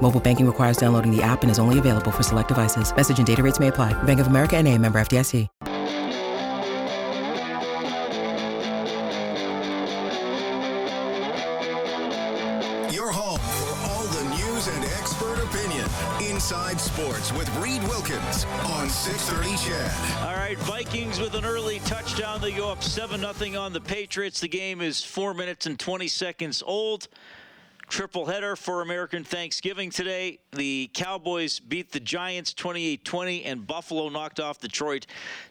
Mobile banking requires downloading the app and is only available for select devices. Message and data rates may apply. Bank of America and a member FDIC. Your home for all the news and expert opinion. Inside Sports with Reid Wilkins on 630 CHED. All right, Vikings with an early touchdown. They go up 7 0 on the Patriots. The game is 4 minutes and 20 seconds old. Triple header for American Thanksgiving today. The Cowboys beat the Giants 28 20, and Buffalo knocked off Detroit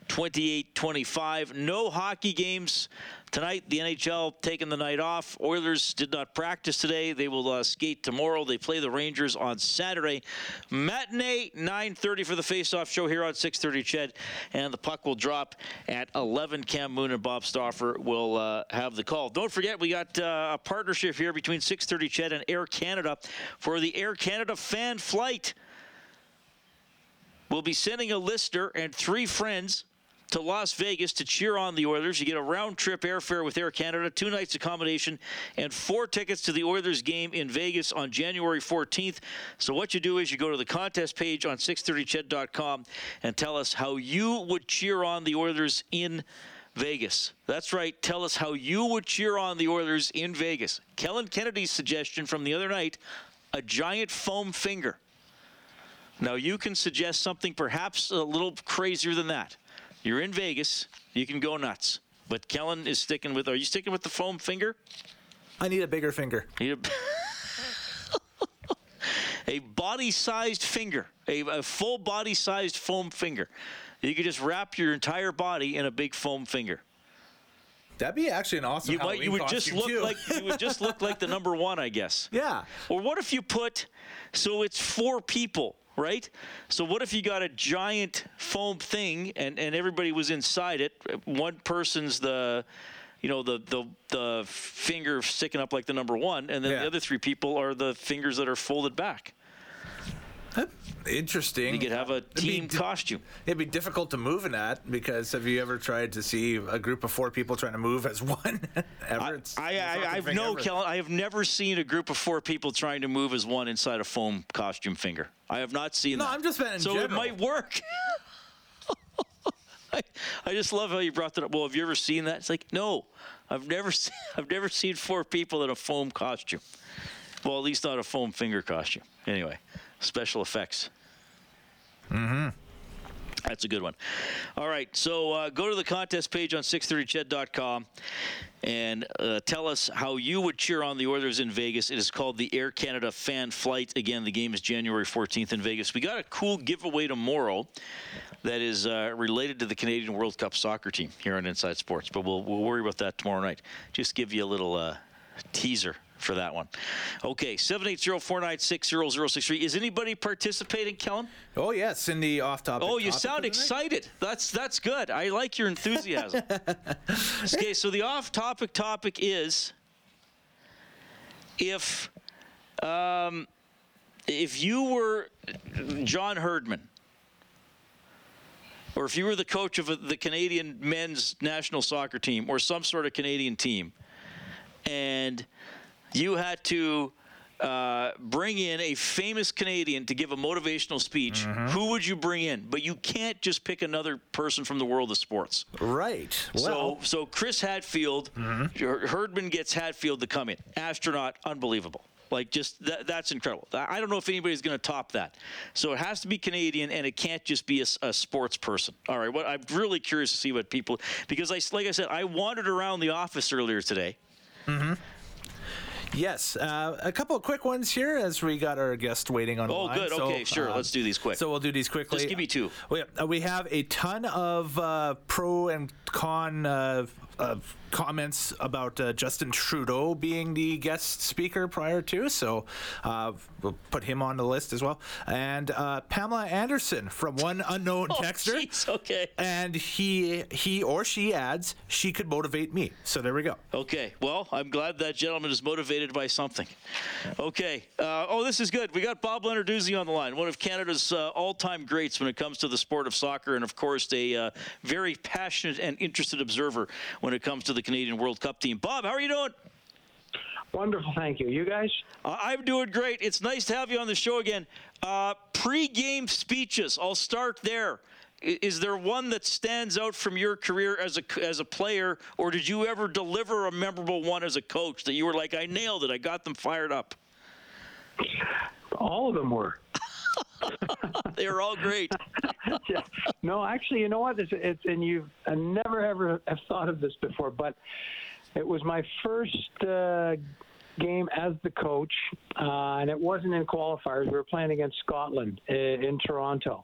28 25. No hockey games tonight. The NHL taking the night off. Oilers did not practice today. They will uh, skate tomorrow. They play the Rangers on Saturday. Matinee 9:30 for the face-off show here on 6:30 Ched, and the puck will drop at 11. Cam Moon and Bob Stauffer will uh, have the call. Don't forget we got uh, a partnership here between 6:30 Ched and Air Canada for the Air Canada fan flight. We'll be sending a listener and three friends to Las Vegas to cheer on the Oilers. You get a round trip airfare with Air Canada, two nights accommodation, and four tickets to the Oilers game in Vegas on January 14th. So what you do is you go to the contest page on 630ched.com and tell us how you would cheer on the Oilers in Vegas. That's right. Tell us how you would cheer on the Oilers in Vegas. Kellen Kennedy's suggestion from the other night, a giant foam finger. Now you can suggest something perhaps a little crazier than that. You're in Vegas. You can go nuts. But Kellen is sticking with. Are you sticking with the foam finger? I need a bigger finger. Need a, a body-sized finger, a, a full body-sized foam finger. You could just wrap your entire body in a big foam finger. That'd be actually an awesome. You might. You would just look too. like. You would just look like the number one, I guess. yeah. Or what if you put, so it's four people, right? So what if you got a giant foam thing and, and everybody was inside it? One person's the, you know, the, the, the finger sticking up like the number one, and then Yeah. the other three people are the fingers that are folded back. Interesting. You could have a It'd team di- costume. It'd be difficult to move in that because have you ever tried to see a group of four people trying to move as one? ever? It's I, the I, fucking I've no, ever. Kellen. I have never seen a group of four people trying to move as one inside a foam costume finger. I have not seen No, that. I'm just meant in so it might work. I, I just love how you brought that up. Well, have you ever seen that? It's like no, I've never seen. I've never seen four people in a foam costume. Well, at least not a foam finger costume. Anyway, special effects. That's a good one. All right, so uh, go to the contest page on 630ched.com and uh, tell us how you would cheer on the Oilers in Vegas. It is called the Air Canada Fan Flight. Again, the game is January 14th in Vegas. We got a cool giveaway tomorrow that is uh, related to the Canadian World Cup soccer team here on Inside Sports, but we'll, we'll worry about that tomorrow night. Just give you a little uh, teaser for that one. Okay, 780-496-0063. Is anybody participating, Kellen? Oh yes, in the off-topic. Oh, you sound of the night. excited. That's that's good. I like your enthusiasm. okay, so the off-topic topic is if um, if you were John Herdman, or if you were the coach of the Canadian men's national soccer team or some sort of Canadian team, and you had to uh, bring in a famous Canadian to give a motivational speech, mm-hmm. who would you bring in? But you can't just pick another person from the world of sports. Right. Well, So, so Chris Hadfield, mm-hmm. Herdman gets Hadfield to come in. Astronaut, unbelievable. Like just that, that's incredible. I don't know if anybody's going to top that. So it has to be Canadian, and it can't just be a sports person. All right. What I'm really curious to see what people because I like I said I wandered around the office earlier today. Mm-hmm. Yes. Uh, a couple of quick ones here as we got our guest waiting on. the Oh, good. So, Okay, sure. uh, Let's do these quick. So we'll do these quickly. Just give me two. We, uh, we have a ton of uh, pro and con uh, of comments about uh, Justin Trudeau being the guest speaker prior to, so uh, we'll put him on the list as well. And uh, Pamela Anderson from one unknown Oh, texter. jeez, okay. And he he or she adds she could motivate me. So there we go. Okay. Well, I'm glad that gentleman is motivated by something. Okay. Uh, oh, this is good. We got Bob Leonarduzzi on the line, one of Canada's uh, all-time greats when it comes to the sport of soccer, and of course, a uh, very passionate and interested observer when it comes to the Canadian World Cup team. Bob, how are you doing? Wonderful, thank you. You guys? Uh, I'm doing great. It's nice to have you on the show again. Uh, pre-game speeches. I'll start there. Is there one that stands out from your career as a as a player, or did you ever deliver a memorable one as a coach that you were like, I nailed it, I got them fired up? All of them were. They were all great. yeah. No, actually, you know what? It's, it's and you I never ever have thought of this before, but it was my first uh, game as the coach, uh, and it wasn't in qualifiers. We were playing against Scotland in, in Toronto,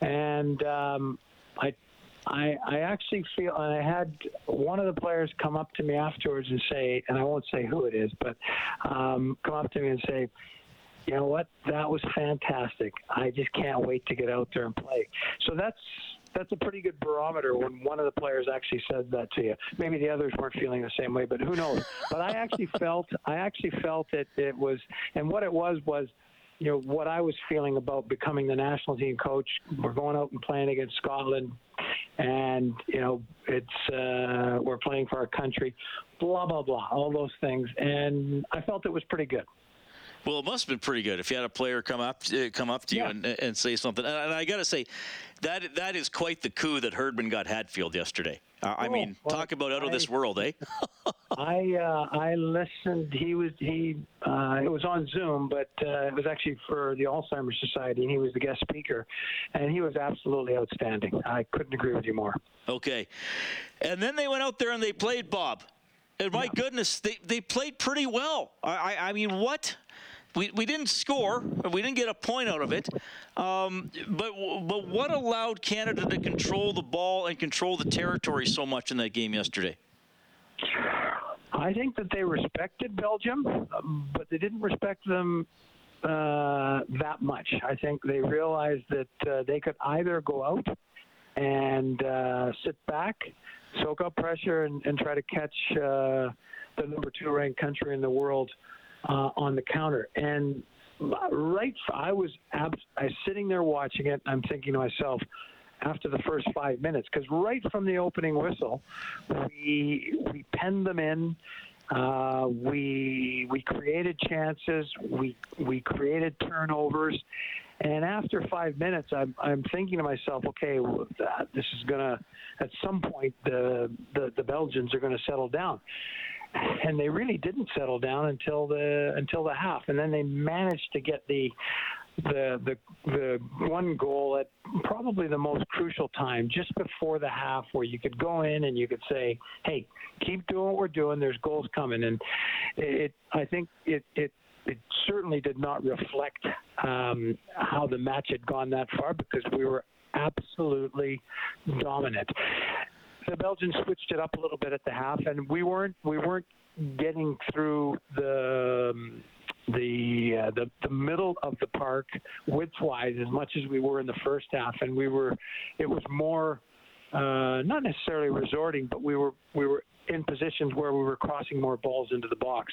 and um, I. I, I actually feel, and I had one of the players come up to me afterwards and say, and I won't say who it is, but um, come up to me and say, you know what? That was fantastic. I just can't wait to get out there and play. So that's that's a pretty good barometer when one of the players actually said that to you. Maybe the others weren't feeling the same way, but who knows? but I actually felt I actually felt that it was, and what it was was. You know what I was feeling about becoming the national team coach. We're going out and playing against Scotland, and you know it's uh, we're playing for our country. Blah blah blah, all those things, and I felt it was pretty good. Well, it must have been pretty good if you had a player come up uh, come up to you and, and say something. And, and I got to say, that that is quite the coup that Herdman got Hadfield yesterday. Uh, I Oh, mean, well, talk about out of this world, eh? I uh, I listened. He was he. Uh, it was on Zoom, but uh, it was actually for the Alzheimer's Society, and he was the guest speaker, and he was absolutely outstanding. I couldn't agree with you more. Okay. And then they went out there and they played Bob. And my goodness, they, they played pretty well. I, I, I mean, what? We, we didn't score. We didn't get a point out of it. Um, but but what allowed Canada to control the ball and control the territory so much in that game yesterday? I think that they respected Belgium, um, but they didn't respect them uh, that much. I think they realized that uh, they could either go out and uh, sit back, soak up pressure, and, and try to catch uh, the number two ranked country in the world uh, on the counter. And right, I was I was sitting there watching it. I'm thinking to myself, after the first five minutes, because right from the opening whistle, we we penned them in. Uh, we we created chances. We we created turnovers, and after five minutes, I'm I'm thinking to myself, okay, well, this is gonna at some point the the, the Belgians are gonna settle down and they really didn't settle down until the until the half, and then they managed to get the the the the one goal at probably the most crucial time, just before the half, where you could go in and you could say, "Hey, keep doing what we're doing. There's goals coming." And it, I think it it it certainly did not reflect um, how the match had gone that far because we were absolutely dominant the Belgians switched it up a little bit at the half, and we weren't we weren't getting through the um, the uh, the the middle of the park widthwise as much as we were in the first half, and we were it was more uh, not necessarily resorting, but we were we were in positions where we were crossing more balls into the box.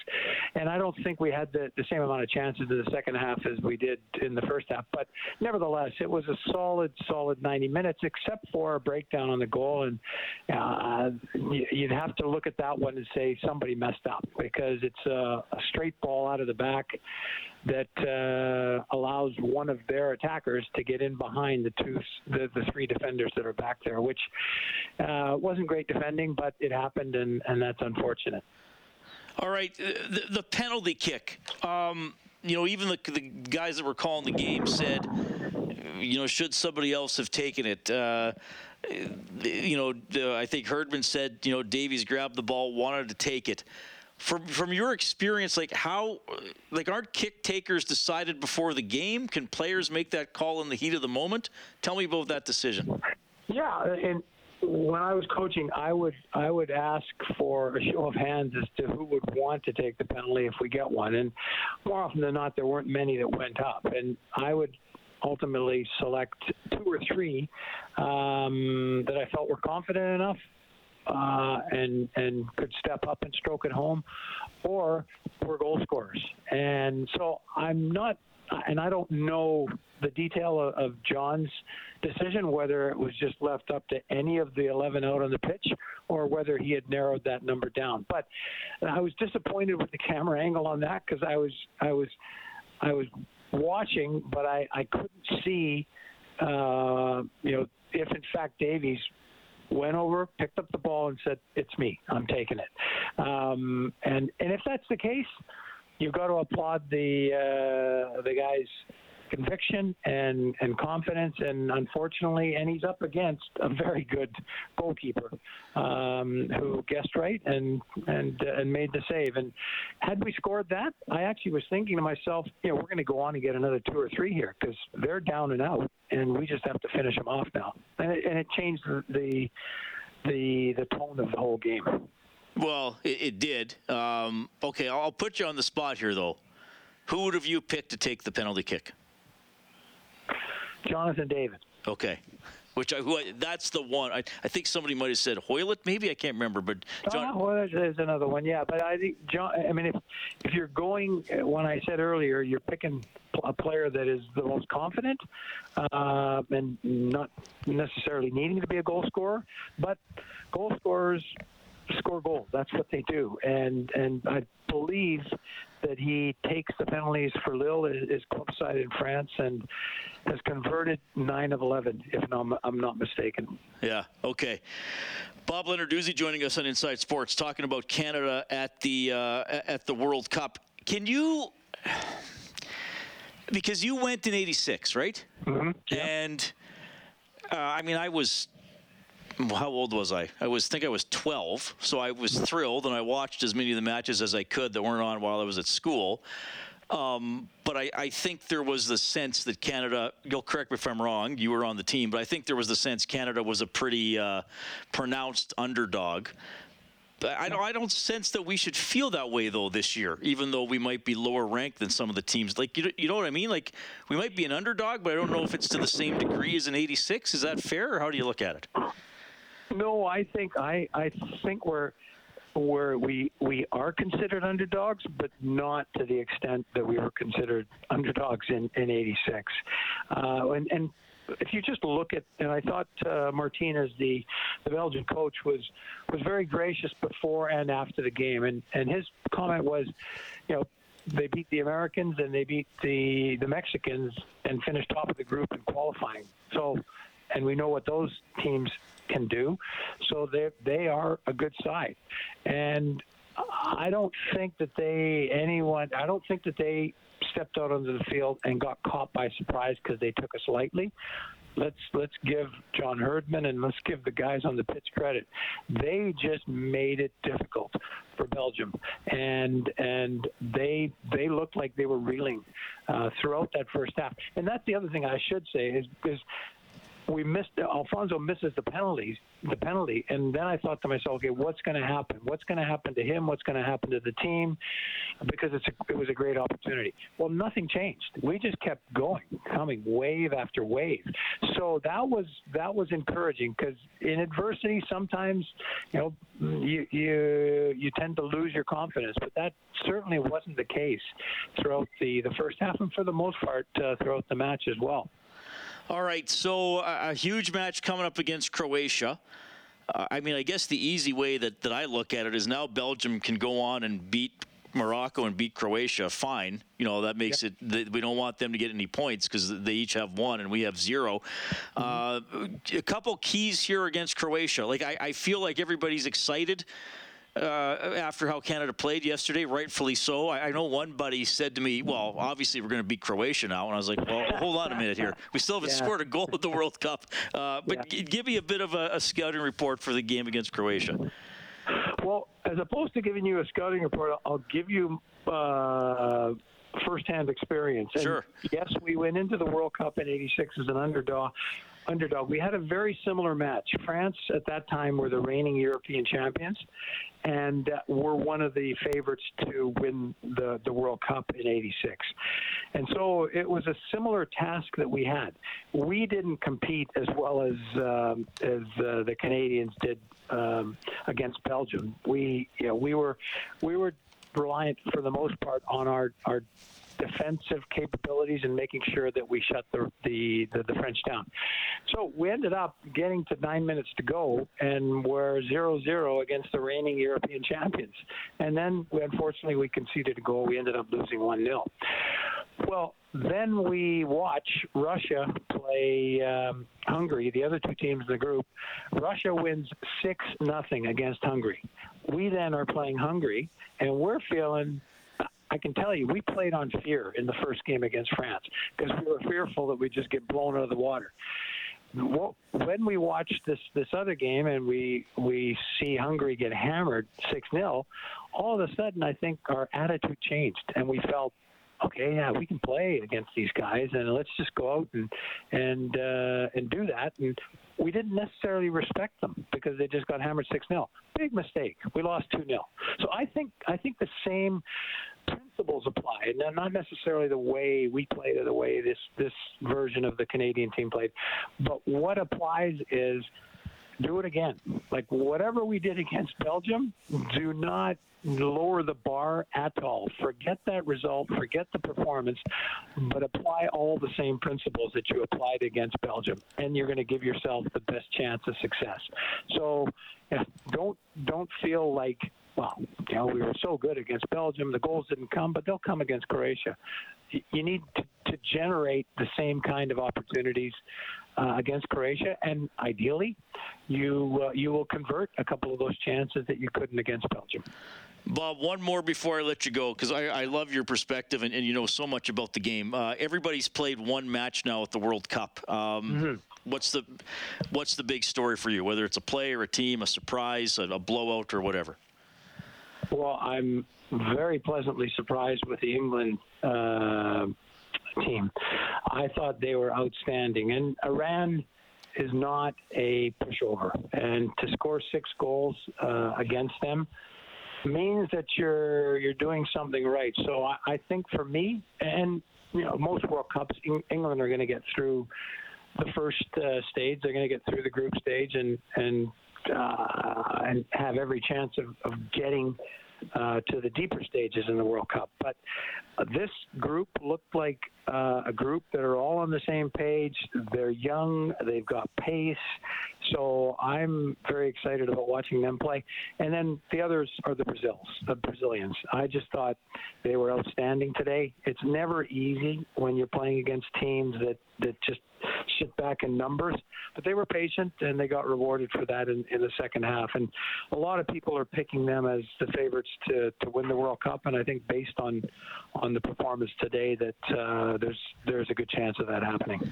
And I don't think we had the, the same amount of chances in the second half as we did in the first half. But nevertheless, it was a solid, solid 90 minutes, except for a breakdown on the goal. And uh, you- you'd have to look at that one and say somebody messed up because it's a, a straight ball out of the back that uh, allows one of their attackers to get in behind the two, the, the three defenders that are back there, which uh, wasn't great defending, but it happened, and, and that's unfortunate. All right, uh, the, the penalty kick. Um, you know, even the, the guys that were calling the game said, you know, should somebody else have taken it? Uh, you know, uh, I think Herdman said, you know, Davies grabbed the ball, wanted to take it. From from your experience, like how, like aren't kick takers decided before the game? Can players make that call in the heat of the moment? Tell me about that decision. Yeah, and when I was coaching, I would I would ask for a show of hands as to who would want to take the penalty if we get one, and more often than not, there weren't many that went up, and I would ultimately select two or three um, that I felt were confident enough uh, and and could step up and stroke it home, or were goal scorers. And so I'm not, and I don't know the detail of, of John's decision, whether it was just left up to any of the 11 out on the pitch, or whether he had narrowed that number down. But I was disappointed with the camera angle on that because I was I was I was watching, but I I couldn't see, uh, you know, if in fact Davies went over, picked up the ball, and said, "It's me. I'm taking it." Um, and and if that's the case, you've got to applaud the uh, the guy's conviction and and confidence. And unfortunately, and he's up against a very good goalkeeper um, who guessed right and and uh, and made the save. And had we scored that, I actually was thinking to myself, you know, we're going to go on and get another two or three here because they're down and out, and we just have to finish them off now. And it, and it changed the the the tone of the whole game. Well, it, it did. Um, okay, I'll put you on the spot here, though. Who would have you picked to take the penalty kick? Jonathan David. Okay. Which I, who I that's the one. I, I think somebody might have said Hoilett, maybe I can't remember, but John, Oh, there's, there's another one, yeah. But I think John. I mean, if if you're going, when I said earlier, you're picking a player that is the most confident, uh, and not necessarily needing to be a goal scorer, but goal scorers score goals. That's what they do, and and I believe that he takes the penalties for Lille, his club side in France, and has converted nine of eleven, if I'm, I'm not mistaken. Yeah. Okay. Bob Leonarduzzi joining us on Inside Sports, talking about Canada at the uh, at the World Cup. Can you? Because you went in '86, right? Mm-hmm. And uh, I mean, I was. How old was I? I was think I was 12, so I was thrilled, and I watched as many of the matches as I could that weren't on while I was at school. Um, but I, I, think there was the sense that Canada, you'll correct me if I'm wrong, you were on the team, but I think there was the sense Canada was a pretty uh, pronounced underdog. I don't, I don't sense that we should feel that way, though, this year, even though we might be lower ranked than some of the teams. Like, you, you know what I mean? Like, we might be an underdog, but I don't know if it's to the same degree as an 86. Is that fair, or how do you look at it? No, I think I, I think we're where we we are considered underdogs, but not to the extent that we were considered underdogs in in '86. Uh, and, and if you just look at, and I thought uh, Martinez, the the Belgian coach, was was very gracious before and after the game, and and his comment was, you know. They beat the Americans and they beat the the Mexicans and finished top of the group in qualifying. So, and we know what those teams can do. So they they are a good side, and I don't think that they anyone. I don't think that they stepped out onto the field and got caught by surprise because they took us lightly. Let's let's give John Herdman and let's give the guys on the pitch credit. They just made it difficult for Belgium, and and they they looked like they were reeling uh, throughout that first half. And that's the other thing I should say is is we missed Alfonso misses the penalties, the penalty, and then I thought to myself, okay, what's going to happen? What's going to happen to him? What's going to happen to the team? Because it's a, it was a great opportunity. Well, nothing changed. We just kept going, coming wave after wave. So that was that was encouraging because in adversity, sometimes you know you you you tend to lose your confidence, but that certainly wasn't the case throughout the the first half, and for the most part uh, throughout the match as well. All right, so a, a huge match coming up against Croatia. Uh, I mean, I guess the easy way that, that I look at it is now Belgium can go on and beat Morocco and beat Croatia. Fine, you know that makes yep. it. We don't want them to get any points because they each have one and we have 0 mm-hmm. uh, a couple keys here against Croatia. Like I, I feel like everybody's excited uh, after how Canada played yesterday, rightfully so. I, I, know one buddy said to me, "Well, obviously we're going to beat Croatia now," and I was like, "Well, hold on a minute here. We still haven't yeah. scored a goal at the World Cup." Uh, but yeah. g- give me a bit of a, a, scouting report for the game against Croatia. Well, as opposed to giving you a scouting report, I'll give you. Uh, firsthand experience. And sure. Yes, we went into the World Cup in '86 as an underdog, underdog. We had a very similar match. France at that time were the reigning European champions, and uh, were one of the favorites to win the the World Cup in '86. And so it was a similar task that we had. We didn't compete as well as um, as uh, the Canadians did um, against Belgium. We you know we were we were reliant for the most part on our our defensive capabilities and making sure that we shut the, the, the, the, French down. So we ended up getting to nine minutes to go, and we're 0 0 against the reigning European champions. And then, we, unfortunately, we conceded a goal. We ended up losing 1 0. Well, then we watch Russia play um, Hungary, the other two teams in the group. Russia wins 6 nothing against Hungary. We then are playing Hungary, and we're feeling I can tell you, we played on fear in the first game against France because we were fearful that we'd just get blown out of the water. When we watch this this other game and we we see Hungary get hammered six 0 all of a sudden I think our attitude changed and we felt okay, yeah, we can play against these guys, and let's just go out and and uh, and do that. And we didn't necessarily respect them because they just got hammered six 0 Big mistake. We lost two 0 So I think I think the same principles apply, and not necessarily the way we played or the way this this version of the Canadian team played. But what applies is do it again. Like whatever we did against Belgium, do not lower the bar at all. Forget that result, forget the performance, but apply all the same principles that you applied against Belgium, and you're going to give yourself the best chance of success. So, don't don't feel like well, you know, we were so good against Belgium. The goals didn't come, but they'll come against Croatia. You need to, to generate the same kind of opportunities uh, against Croatia, and ideally, you uh, you will convert a couple of those chances that you couldn't against Belgium. Bob, one more before I let you go, because I, I, love your perspective and, and, you know so much about the game. Uh, everybody's played one match now at the World Cup. Um, mm-hmm. What's the what's the big story for you? Whether it's a play or a team, a surprise, a, a blowout, or whatever. Well, I'm very pleasantly surprised with the England uh, team. I thought they were outstanding, and Iran is not a pushover, and to score six goals uh, against them means that you're you're doing something right. So I, I think for me, and you know, most World Cups, England are going to get through the first uh, stage. They're going to get through the group stage and and uh, and have every chance of, of getting uh, to the deeper stages in the World Cup. But this group looked like uh, a group that are all on the same page. They're young, they've got pace. So I'm very excited about watching them play. And then the others are the Brazils, the Brazilians. I just thought they were outstanding today. It's never easy when you're playing against teams that, that just sit back in numbers, but they were patient and they got rewarded for that in, in the second half. And a lot of people are picking them as the favorites to, to win the World Cup. And I think based on on the performance today, that uh, there's there's a good chance of that happening.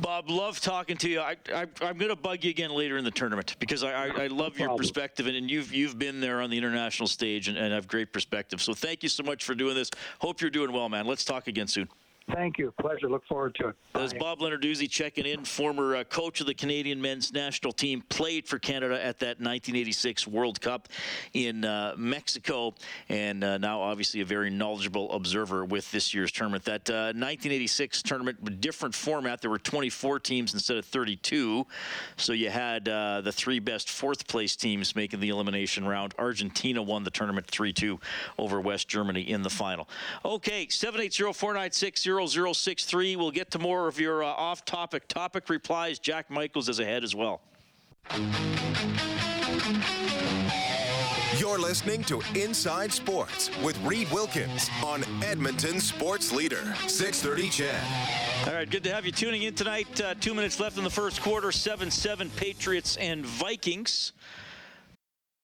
Bob, love talking to you. I, am going to bug you again later in the tournament because I, I, I love no your perspective, and, and, you've you've been there on the international stage and, and have great perspective. So thank you so much for doing this. Hope you're doing well, man. Let's talk again soon. Thank you. Pleasure. Look forward to it. That's Bob Leonarduzzi checking in, former uh, coach of the Canadian men's national team, played for Canada at that 1986 World Cup in uh, Mexico, and uh, now obviously a very knowledgeable observer with this year's tournament. That 1986 uh, tournament, different format. There were 24 teams instead of 32, so you had uh, the three best fourth place teams making the elimination round. Argentina won the tournament 3-2 over West Germany in the final. Okay, 780 496 0063. We'll get to more of your uh, off topic topic replies. Jack Michaels is ahead as well. You're listening to Inside Sports with Reid Wilkins on Edmonton Sports Leader, 630 CHED. All right, good to have you tuning in tonight. Uh, two minutes left in the first quarter, 7 7 Patriots and Vikings.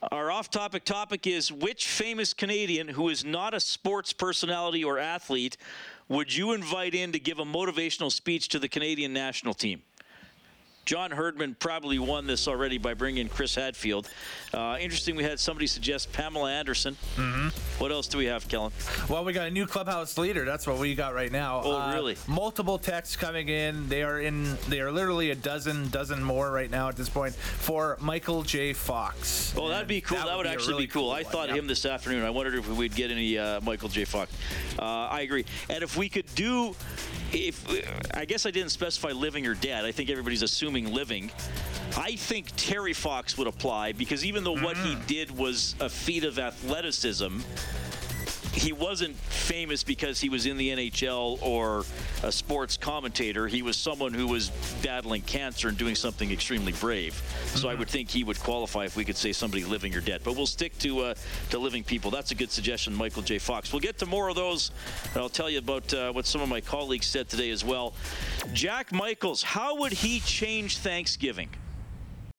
Our off topic topic is which famous Canadian who is not a sports personality or athlete would you invite in to give a motivational speech to the Canadian national team? John Herdman probably won this already by bringing in Chris Hadfield. Uh, interesting, we had somebody suggest Pamela Anderson. Mm-hmm. What else do we have, Kellen? Well, we got a new clubhouse leader. That's what we got right now. Oh, uh, really? Multiple texts coming in. They are in. They are literally a dozen, dozen more right now at this point for Michael J. Fox. Oh, that'd be cool. That, that would, would actually really be cool. cool I thought yep. him this afternoon. I wondered if we'd get any uh, Michael J. Fox. Uh, I agree. And if we could do, if I guess I didn't specify living or dead. I think everybody's assuming living. I think Terry Fox would apply because even though mm-hmm. what he mm. did was a feat of athleticism, he wasn't famous because he was in the NHL or a sports commentator. He was someone who was battling cancer and doing something extremely brave. So mm-hmm. I would think he would qualify if we could say somebody living or dead. But we'll stick to uh, to living people. That's a good suggestion, Michael J. Fox. We'll get to more of those. And I'll tell you about uh, what some of my colleagues said today as well. Jack Michaels, how would he change Thanksgiving?